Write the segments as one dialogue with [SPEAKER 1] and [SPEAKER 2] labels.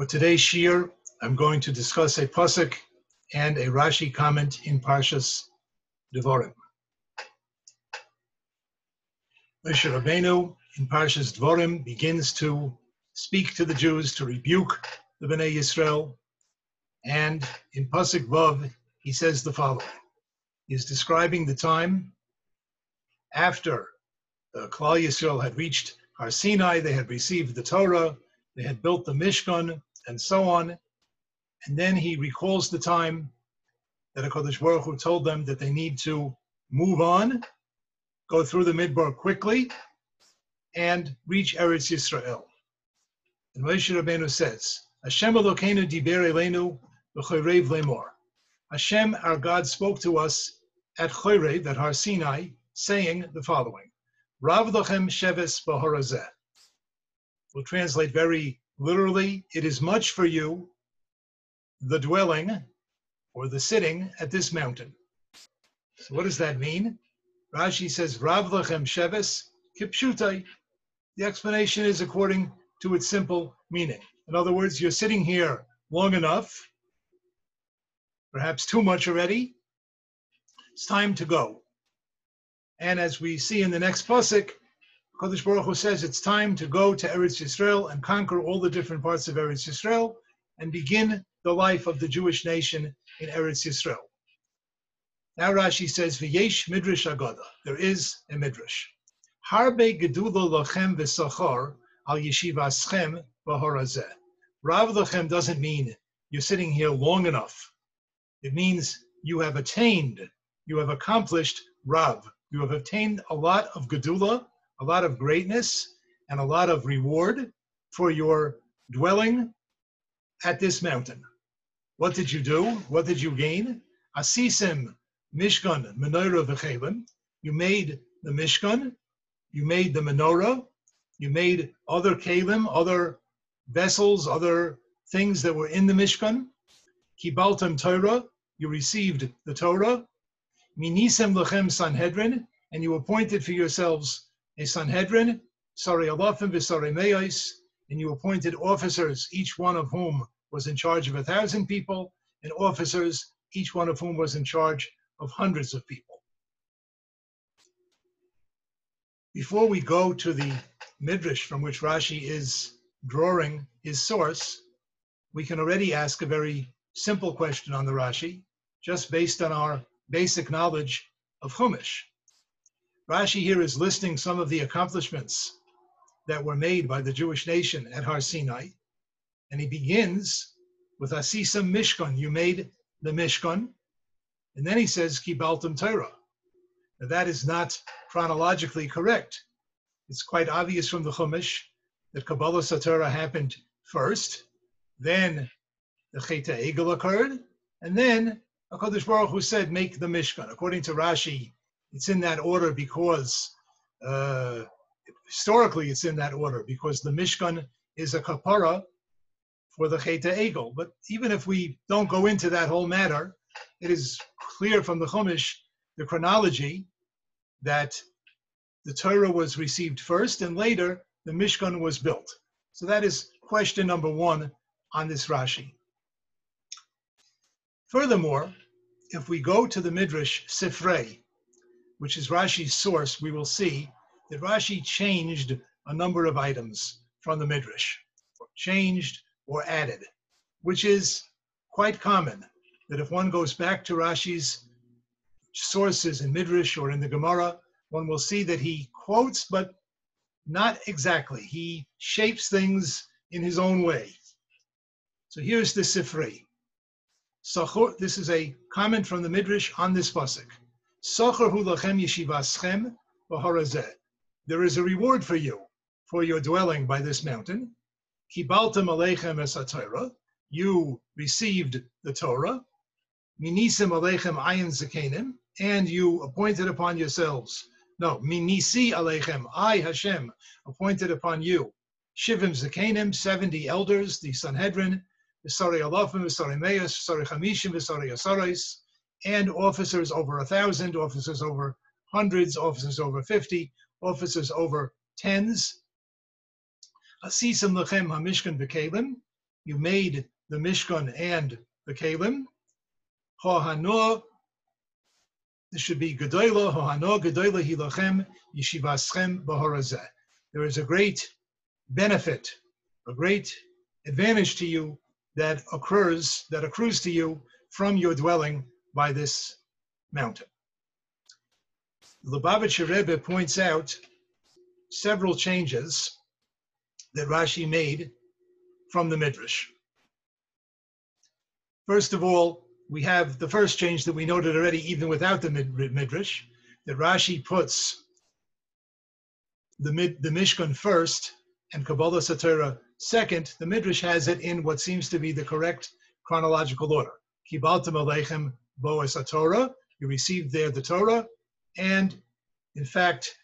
[SPEAKER 1] For today's shiur, I'm going to discuss a pasuk and a Rashi comment in Parshas Devarim. Moshe Rabbeinu in Parshas Devarim begins to speak to the Jews to rebuke the Bnei Yisrael, and in pasuk Vav he says the following: He is describing the time after the Klal Yisrael had reached Har Sinai, they had received the Torah, they had built the Mishkan, and so on. And then he recalls the time that HaKadosh Baruch Hu told them that they need to move on, go through the Midbar quickly, and reach Eretz Yisrael. And Moshe Rabbeinu says, Hashem Elokeinu diber elenu v'chorev lemor. Hashem, our God, spoke to us at Chorev, at Har Sinai, saying the following, Rav lochem sheves b'horazeh. We'll translate very literally, it is much for you, the dwelling or the sitting at this mountain. So what does that mean? Rashi says, Rav lechem sheves kipshutai. The explanation is according to its simple meaning. In other words, you're sitting here long enough, perhaps too much already. It's time to go. And as we see in the next pasuk, Kodesh Baruch Hu says it's time to go to Eretz Yisrael and conquer all the different parts of Eretz Yisrael and begin the life of the Jewish nation in Eretz Yisrael. Now Rashi says, "V'yesh midrash agada." There is a midrash. Harbe gedula lochem v'sachar al yeshiva yeshivaschem v'horazeh. Rav lochem doesn't mean you're sitting here long enough. It means you have attained, you have accomplished Rav. You have obtained a lot of gedula, a lot of greatness and a lot of reward for your dwelling at this mountain. What did you do? What did you gain? Asisim Mishkan Menorah V'chelim. You made the Mishkan, you made the menorah, you made other kalim, other vessels, other things that were in the Mishkan. Kibaltam Torah, you received the Torah. Minisem Lechem Sanhedrin, and you appointed for yourselves a Sanhedrin, Sari Alafim Visari Meis, and you appointed officers, each one of whom was in charge of a thousand people, and officers, each one of whom was in charge of hundreds of people. Before we go to the Midrash from which Rashi is drawing his source, we can already ask a very simple question on the Rashi, just based on our basic knowledge of Chumash. Rashi here is listing some of the accomplishments that were made by the Jewish nation at Har Sinai. And he begins with Asisa Mishkan. You made the Mishkan. And then he says, Kibaltum Torah. Now that is not chronologically correct. It's quite obvious from the Chumash that Kabbalas Torah happened first, then the Cheta Egel occurred, and then HaKadosh Baruch Hu said, make the Mishkan. According to Rashi, it's in that order because uh, historically it's in that order because the Mishkan is a kapara for the Cheta Egel. But even if we don't go into that whole matter, it is clear from the Chumash, the chronology, that the Torah was received first and later the Mishkan was built. So that is question number one on this Rashi. Furthermore, if we go to the Midrash Sifrei, which is Rashi's source, we will see that Rashi changed a number of items from the Midrash, changed or added, which is quite common. That if one goes back to Rashi's sources in Midrash or in the Gemara, one will see that he quotes, but not exactly. He shapes things in his own way. So here's the Sifri. This is a comment from the Midrash on this pasuk. There is a reward for you for your dwelling by this mountain. You received the Torah. Minisim and you appointed upon yourselves. No, minisi aleichem, I Hashem appointed upon you. Shivim zakenim, seventy elders, the Sanhedrin, Visari alafim, Visari meis, chamishim, asarais, and officers over a thousand, officers over hundreds, officers over fifty, officers over tens. Asisim lechem hamishkan v'kelim. You made the Mishkan and the Kalim. Hohano, this should be Gedoyla, Hohano, Gedoyla Hilachem, Yeshivaschem Bahorazeh. There is a great benefit, a great advantage to you that occurs, that accrues to you from your dwelling by this mountain. The Lubavitcher Rebbe points out several changes that Rashi made from the Midrash. First of all, we have the first change that we noted already, even without the Midrash, that Rashi puts the, mid, the Mishkan first and Kabbalas Torah second. The Midrash has it in what seems to be the correct chronological order. Kibaltam Aleichem Boas Torah. You received there the Torah, and in fact,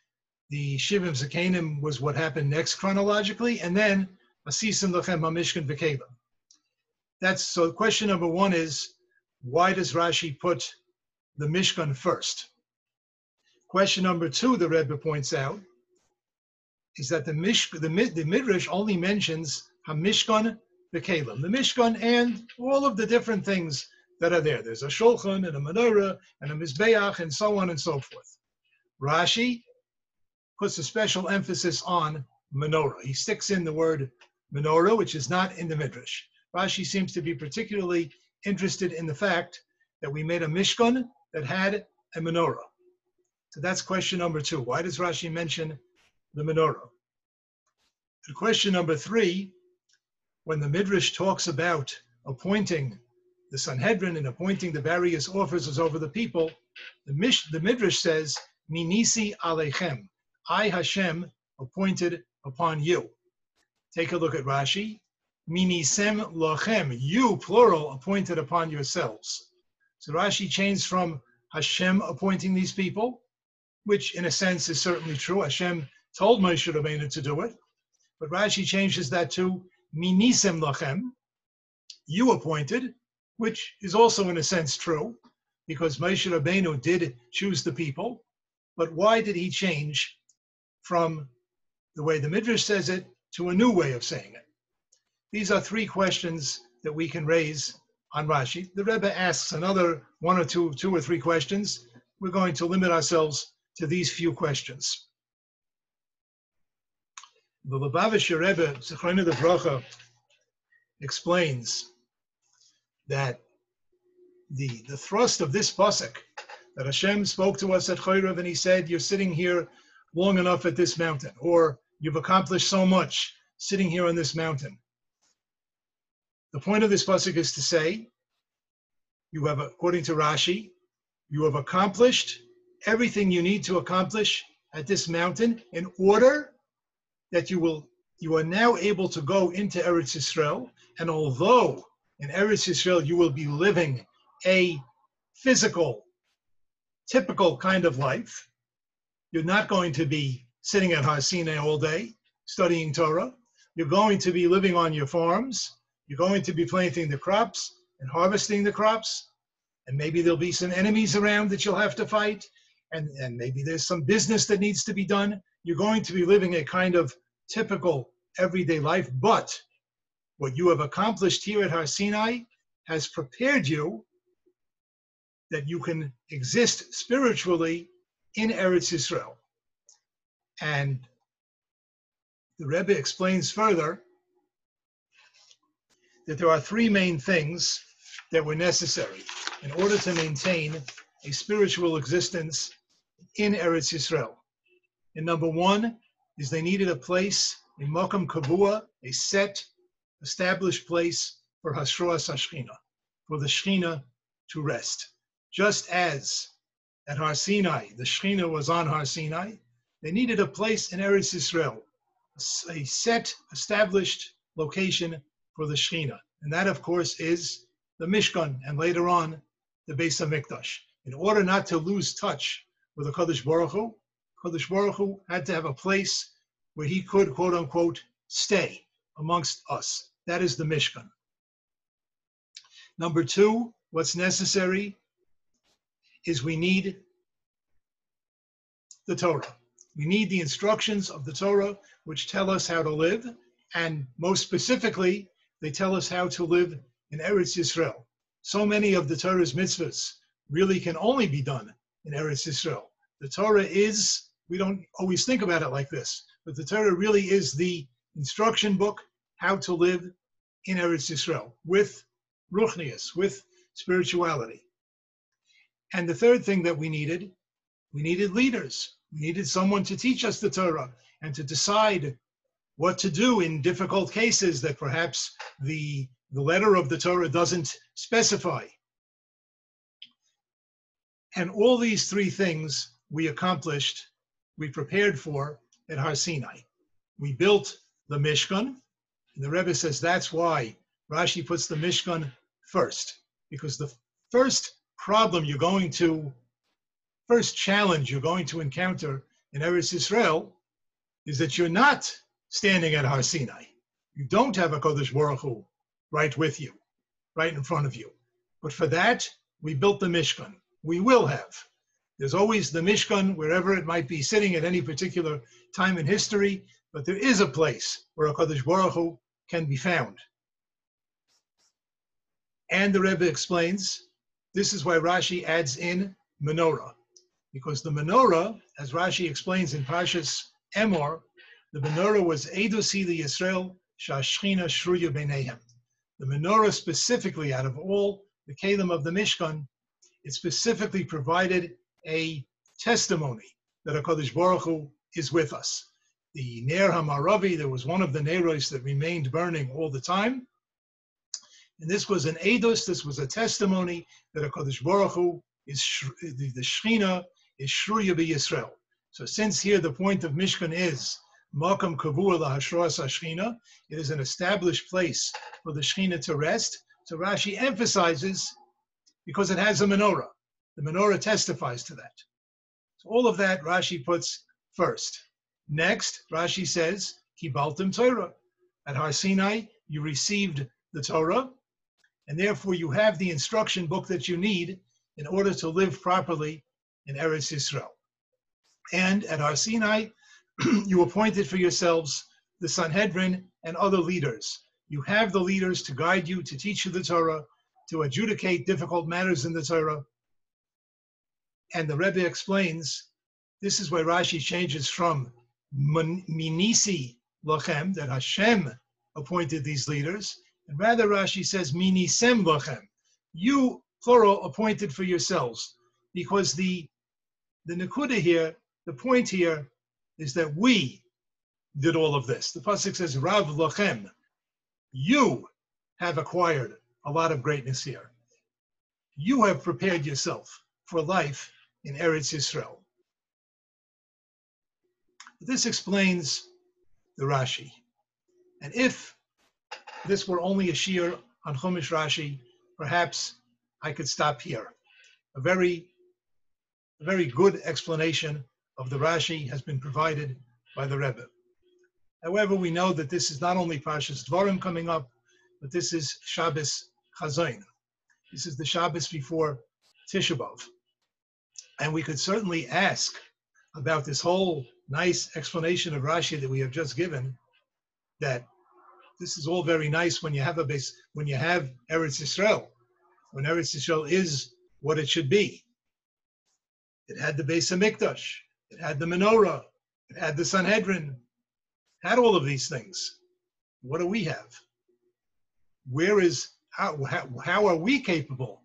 [SPEAKER 1] the Shivim Zakanim was what happened next chronologically, and then Asisim Lechem HaMishkan V'Kelim. That's so. Question number one is why does Rashi put the Mishkan first? Question number two, the Rebbe points out, is that the Mish, the, the Midrash only mentions Hamishkan V'Kelim, the Mishkan and all of the different things that are there. There's a Shulchan and a Menorah and a Mizbeach and so on and so forth. Rashi puts a special emphasis on menorah. He sticks in the word menorah, which is not in the Midrash. Rashi seems to be particularly interested in the fact that we made a Mishkan that had a menorah. So that's question number two. Why does Rashi mention the menorah? And question number three, when the Midrash talks about appointing the Sanhedrin in appointing the various officers over the people, the, Mish, the Midrash says, Minisi Alechem, I Hashem appointed upon you. Take a look at Rashi minisem lochem, you, plural, appointed upon yourselves. So Rashi changed from Hashem appointing these people, which in a sense is certainly true. Hashem told Moshe Rabbeinu to do it. But Rashi changes that to minisem lochem, you appointed, which is also in a sense true, because Moshe Rabbeinu did choose the people. But why did he change from the way the Midrash says it to a new way of saying it? These are three questions that we can raise on Rashi. The Rebbe asks another one or two, two or three questions. We're going to limit ourselves to these few questions. The Lubavitcher Rebbe, Zechrona the Bracha, explains that the, the thrust of this pasuk that Hashem spoke to us at Chayrav and he said, You're sitting here long enough at this mountain, or you've accomplished so much sitting here on this mountain. The point of this pasuk is to say, you have, according to Rashi, you have accomplished everything you need to accomplish at this mountain in order that you will you are now able to go into Eretz Yisrael, and although in Eretz Yisrael you will be living a physical, typical kind of life, you're not going to be sitting at Har Sinai all day studying Torah. You're going to be living on your farms. You're going to be planting the crops and harvesting the crops, and maybe there'll be some enemies around that you'll have to fight, and, and maybe there's some business that needs to be done. You're going to be living a kind of typical everyday life, but what you have accomplished here at Har Sinai has prepared you that you can exist spiritually in Eretz Yisrael. And the Rebbe explains further that there are three main things that were necessary in order to maintain a spiritual existence in Eretz Yisrael. And number one is they needed a place, a Mokum Kavua, a set, established place for Hashroas Hashchina, for the Shechina to rest. Just as at Har Sinai, the Shechina was on Har Sinai, they needed a place in Eretz Yisrael, a set, established location for the Shekhinah. And that, of course, is the Mishkan and later on the Beis HaMikdash. In order not to lose touch with the Kadosh Baruch Hu, Kadosh Baruch Hu had to have a place where he could, quote unquote, stay amongst us. That is the Mishkan. Number two, what's necessary is we need the Torah. We need the instructions of the Torah, which tell us how to live, and most specifically, they tell us how to live in Eretz Yisrael. So many of the Torah's mitzvahs really can only be done in Eretz Yisrael. The Torah is, we don't always think about it like this, but the Torah really is the instruction book how to live in Eretz Yisrael with ruchnius, with spirituality. And the third thing that we needed, we needed leaders. We needed someone to teach us the Torah and to decide what to do in difficult cases that perhaps the, the letter of the Torah doesn't specify. And all these three things we accomplished, we prepared for at Har Sinai. We built the Mishkan, and the Rebbe says that's why Rashi puts the Mishkan first, because the first problem you're going to, first challenge you're going to encounter in Eretz Israel is that you're not standing at Har Sinai. You don't have a Kodesh Baruch Hu right with you, right in front of you. But for that, we built the Mishkan. We will have. There's always the Mishkan, wherever it might be sitting at any particular time in history, but there is a place where a Kodesh Baruch Hu can be found. And the Rebbe explains this is why Rashi adds in menorah, because the menorah, as Rashi explains in Parshas Emor, the menorah was Eidosi the Yisrael Shashchina Shruya Benehem. The menorah specifically, out of all the Kalim of the Mishkan, it specifically provided a testimony that HaKadosh Baruch Hu is with us. The Ner HaMaravi, there was one of the Neros that remained burning all the time. And this was an Eidos, this was a testimony that HaKadosh Baruch Hu is, the, the Shechina is Shruya Yisrael. So since here the point of Mishkan is Makam Kavur Lahashras Shechina. It is an established place for the Shechina to rest. So Rashi emphasizes because it has a menorah. The menorah testifies to that. So all of that Rashi puts first. Next, Rashi says, Kibaltim Torah. At Har Sinai, you received the Torah, and therefore you have the instruction book that you need in order to live properly in Eretz Yisrael. And at Har Sinai, you appointed for yourselves the Sanhedrin and other leaders. You have the leaders to guide you, to teach you the Torah, to adjudicate difficult matters in the Torah. And the Rebbe explains this is where Rashi changes from Minisi Lachem, that Hashem appointed these leaders, and rather Rashi says Minisem Lachem. You, plural, appointed for yourselves. Because the the Nakuda here, the point here is that we did all of this. The pasuk says, "Rav lochem," you have acquired a lot of greatness here. You have prepared yourself for life in Eretz Yisrael. This explains the Rashi. And if this were only a shiur on Chumash Rashi, perhaps I could stop here. A very, a very good explanation of the Rashi has been provided by the Rebbe. However, we know that this is not only Parshas Dvarim coming up, but this is Shabbos Chazon. This is the Shabbos before Tisha B'Av. And we could certainly ask about this whole nice explanation of Rashi that we have just given, that this is all very nice when you have a base, when you have Eretz Yisrael, when Eretz Yisrael is what it should be. It had the base of Mikdash, It had the menorah. It had the Sanhedrin. Had all of these things. What do we have? Where is how, how, how are we capable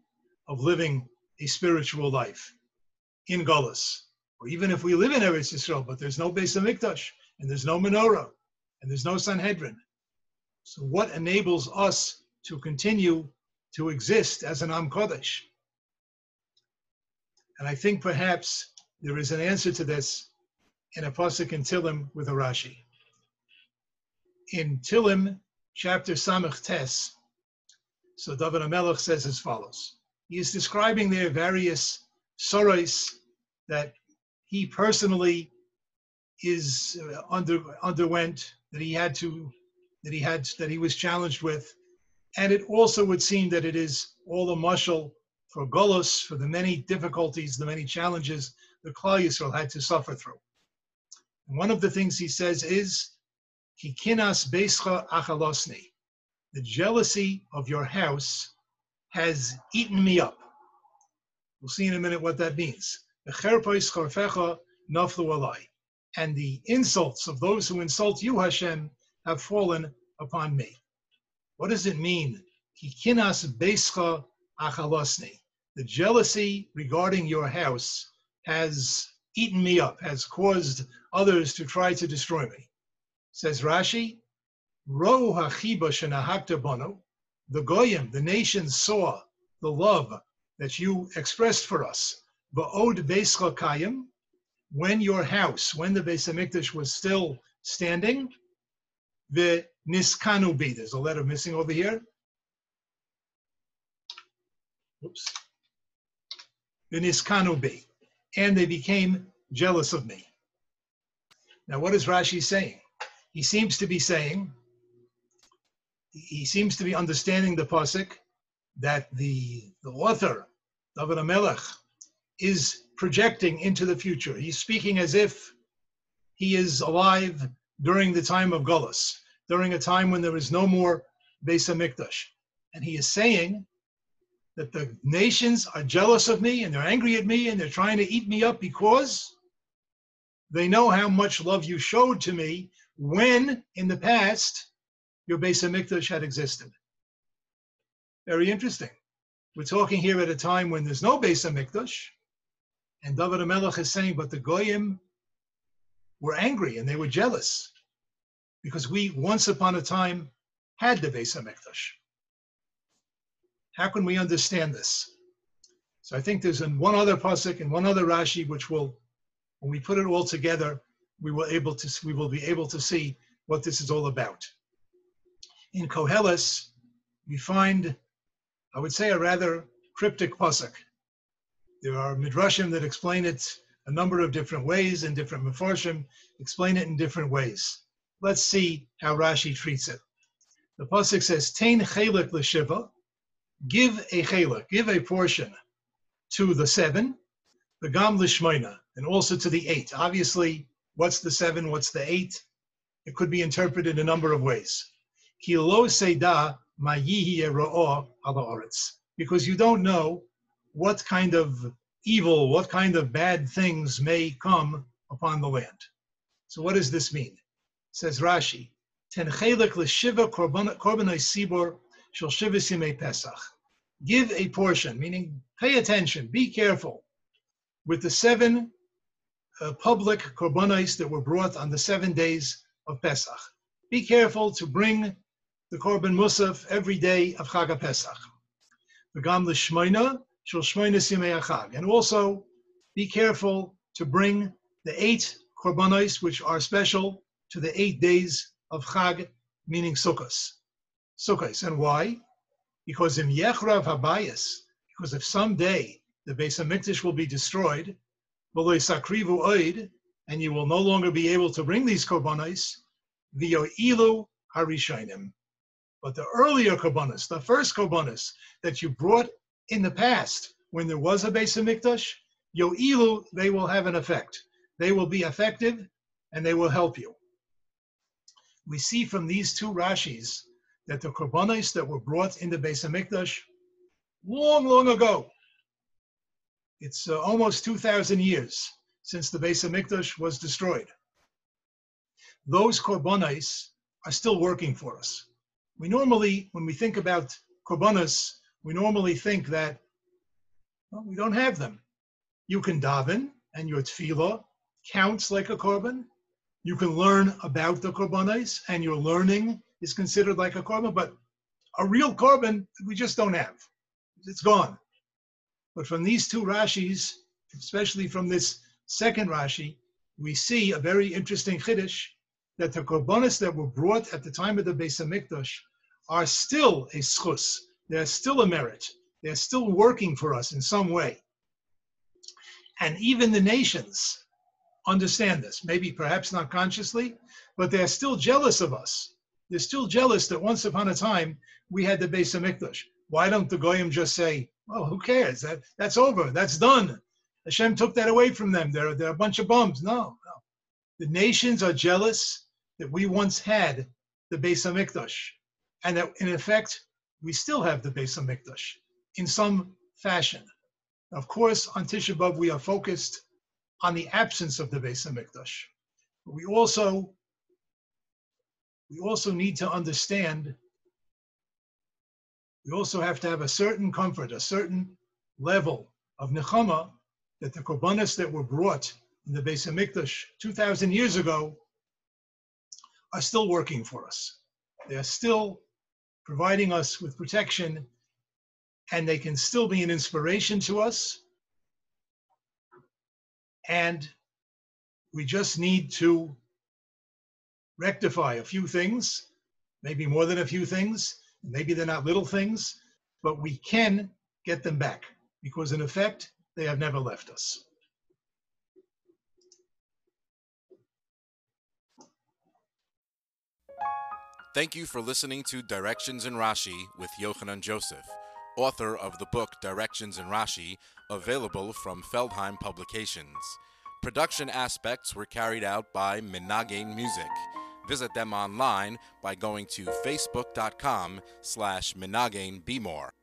[SPEAKER 1] of living a spiritual life in Gullus? Or even if we live in Eretz Yisrael, but there's no Beis Hamikdash, and there's no menorah, and there's no Sanhedrin. So what enables us to continue to exist as an Am Kodesh? And I think perhaps there is an answer to this in a pasuk in Tilim with a Rashi. In Tilim, chapter Samach Tes. So David HaMelech says as follows. He is describing there various sorrows that he personally is uh, under underwent that he had to that he had that he was challenged with and it also would seem that it is all the mushal for Golos, for the many difficulties, the many challenges the Klal Yisrael had to suffer through. One of the things he says is, Kikinas beischa achalosni. The jealousy of your house has eaten me up. We'll see in a minute what that means. And the insults of those who insult you, Hashem, have fallen upon me. What does it mean? Kikinas beischa achalosni. The jealousy regarding your house has eaten me up, has caused others to try to destroy me. Says Rashi, Ro hachiba shenahakta bono, the goyim, the nations saw the love that you expressed for us. Va'od beischa kayim, when your house, when the Beis Hamikdash was still standing, the niskanu be. There's a letter missing over here. Oops. The niskanu be. And they became jealous of me. Now, what is Rashi saying? He seems to be saying, he seems to be understanding the pasuk that the, the author, David HaMelech, is projecting into the future. He's speaking as if he is alive during the time of Gullus, during a time when there is no more Beis Hamikdash. And he is saying that the nations are jealous of me and they're angry at me and they're trying to eat me up because they know how much love you showed to me when in the past your Beis Hamikdash had existed. Very interesting. We're talking here at a time when there's no Beis Hamikdash, and David HaMelech is saying, but the Goyim were angry and they were jealous because we once upon a time had the Beis Hamikdash. How can we understand this? So I think there's one other pasuk and one other Rashi which will, when we put it all together, we will able to we will be able to see what this is all about. In Koheles, we find, I would say, a rather cryptic pasuk. There are midrashim that explain it a number of different ways, and different mefarshim explain it in different ways. Let's see how Rashi treats it. The pasuk says, "Tain chelik l'shiva," give a chelik, give a portion to the seven, the gam l'shmeina, and also to the eight. Obviously, What's the seven? What's the eight? It could be interpreted a number of ways. Because you don't know what kind of evil, what kind of bad things may come upon the land. So what does this mean? Says Rashi, Tenchelik l'shiva korbanoi sibor shel shiva pesach. Give a portion, meaning pay attention, be careful with the seven uh, public korbanos that were brought on the seven days of Pesach. Be careful to bring the korban musaf every day of Chag Pesach. V'gam l'shmoina And also be careful to bring the eight korbanos which are special to the eight days of Chag, meaning Sukkos. Sukkos. And why? Because in Yechrav Habayis, because if someday the Beis Hamikdash will be destroyed, and you will no longer be able to bring these korbanos, ilu harishonim. But the earlier korbanos, the first korbanos that you brought in the past, when there was a Beis Hamikdash, ilu, they will have an effect. They will be effective, and they will help you. We see from these two Rashis that the korbanos that were brought in the Beis Hamikdash long, long ago, it's uh, almost 2,000 years since the Beis Hamikdash was destroyed. Those korbanos are still working for us. We normally, when we think about korbanos, we normally think that well, we don't have them. You can daven, and your tefillah counts like a korban. You can learn about the korbanos, and your learning is considered like a korban. But a real korban, we just don't have. It's gone. But from these two Rashis, especially from this second Rashi, we see a very interesting chiddush that the korbanos that were brought at the time of the Beis Hamikdash are still a schus. They're still a merit. They're still working for us in some way. And even the nations understand this, maybe perhaps not consciously, but they're still jealous of us. They're still jealous that once upon a time we had the Beis Hamikdash. Why don't the Goyim just say, well, who cares? That, that's over. That's done. Hashem took that away from them. They're, they're a bunch of bums. No, no. The nations are jealous that we once had the Beis Hamikdash, and that in effect we still have the Beis Hamikdash in some fashion. Of course, on Tisha B'av we are focused on the absence of the Beis Hamikdash. But we also we also need to understand. We also have to have a certain comfort, a certain level of nechama that the korbanos that were brought in the Beis Hamikdash 2,000 years ago are still working for us. They are still providing us with protection, and they can still be an inspiration to us. And we just need to rectify a few things, maybe more than a few things. Maybe they're not little things, but we can get them back because, in effect, they have never left us.
[SPEAKER 2] Thank you for listening to Directions in Rashi with Yochanan Joseph, author of the book Directions in Rashi, available from Feldheim Publications. Production aspects were carried out by Menagain Music. Visit them online by going to facebook.com slash More.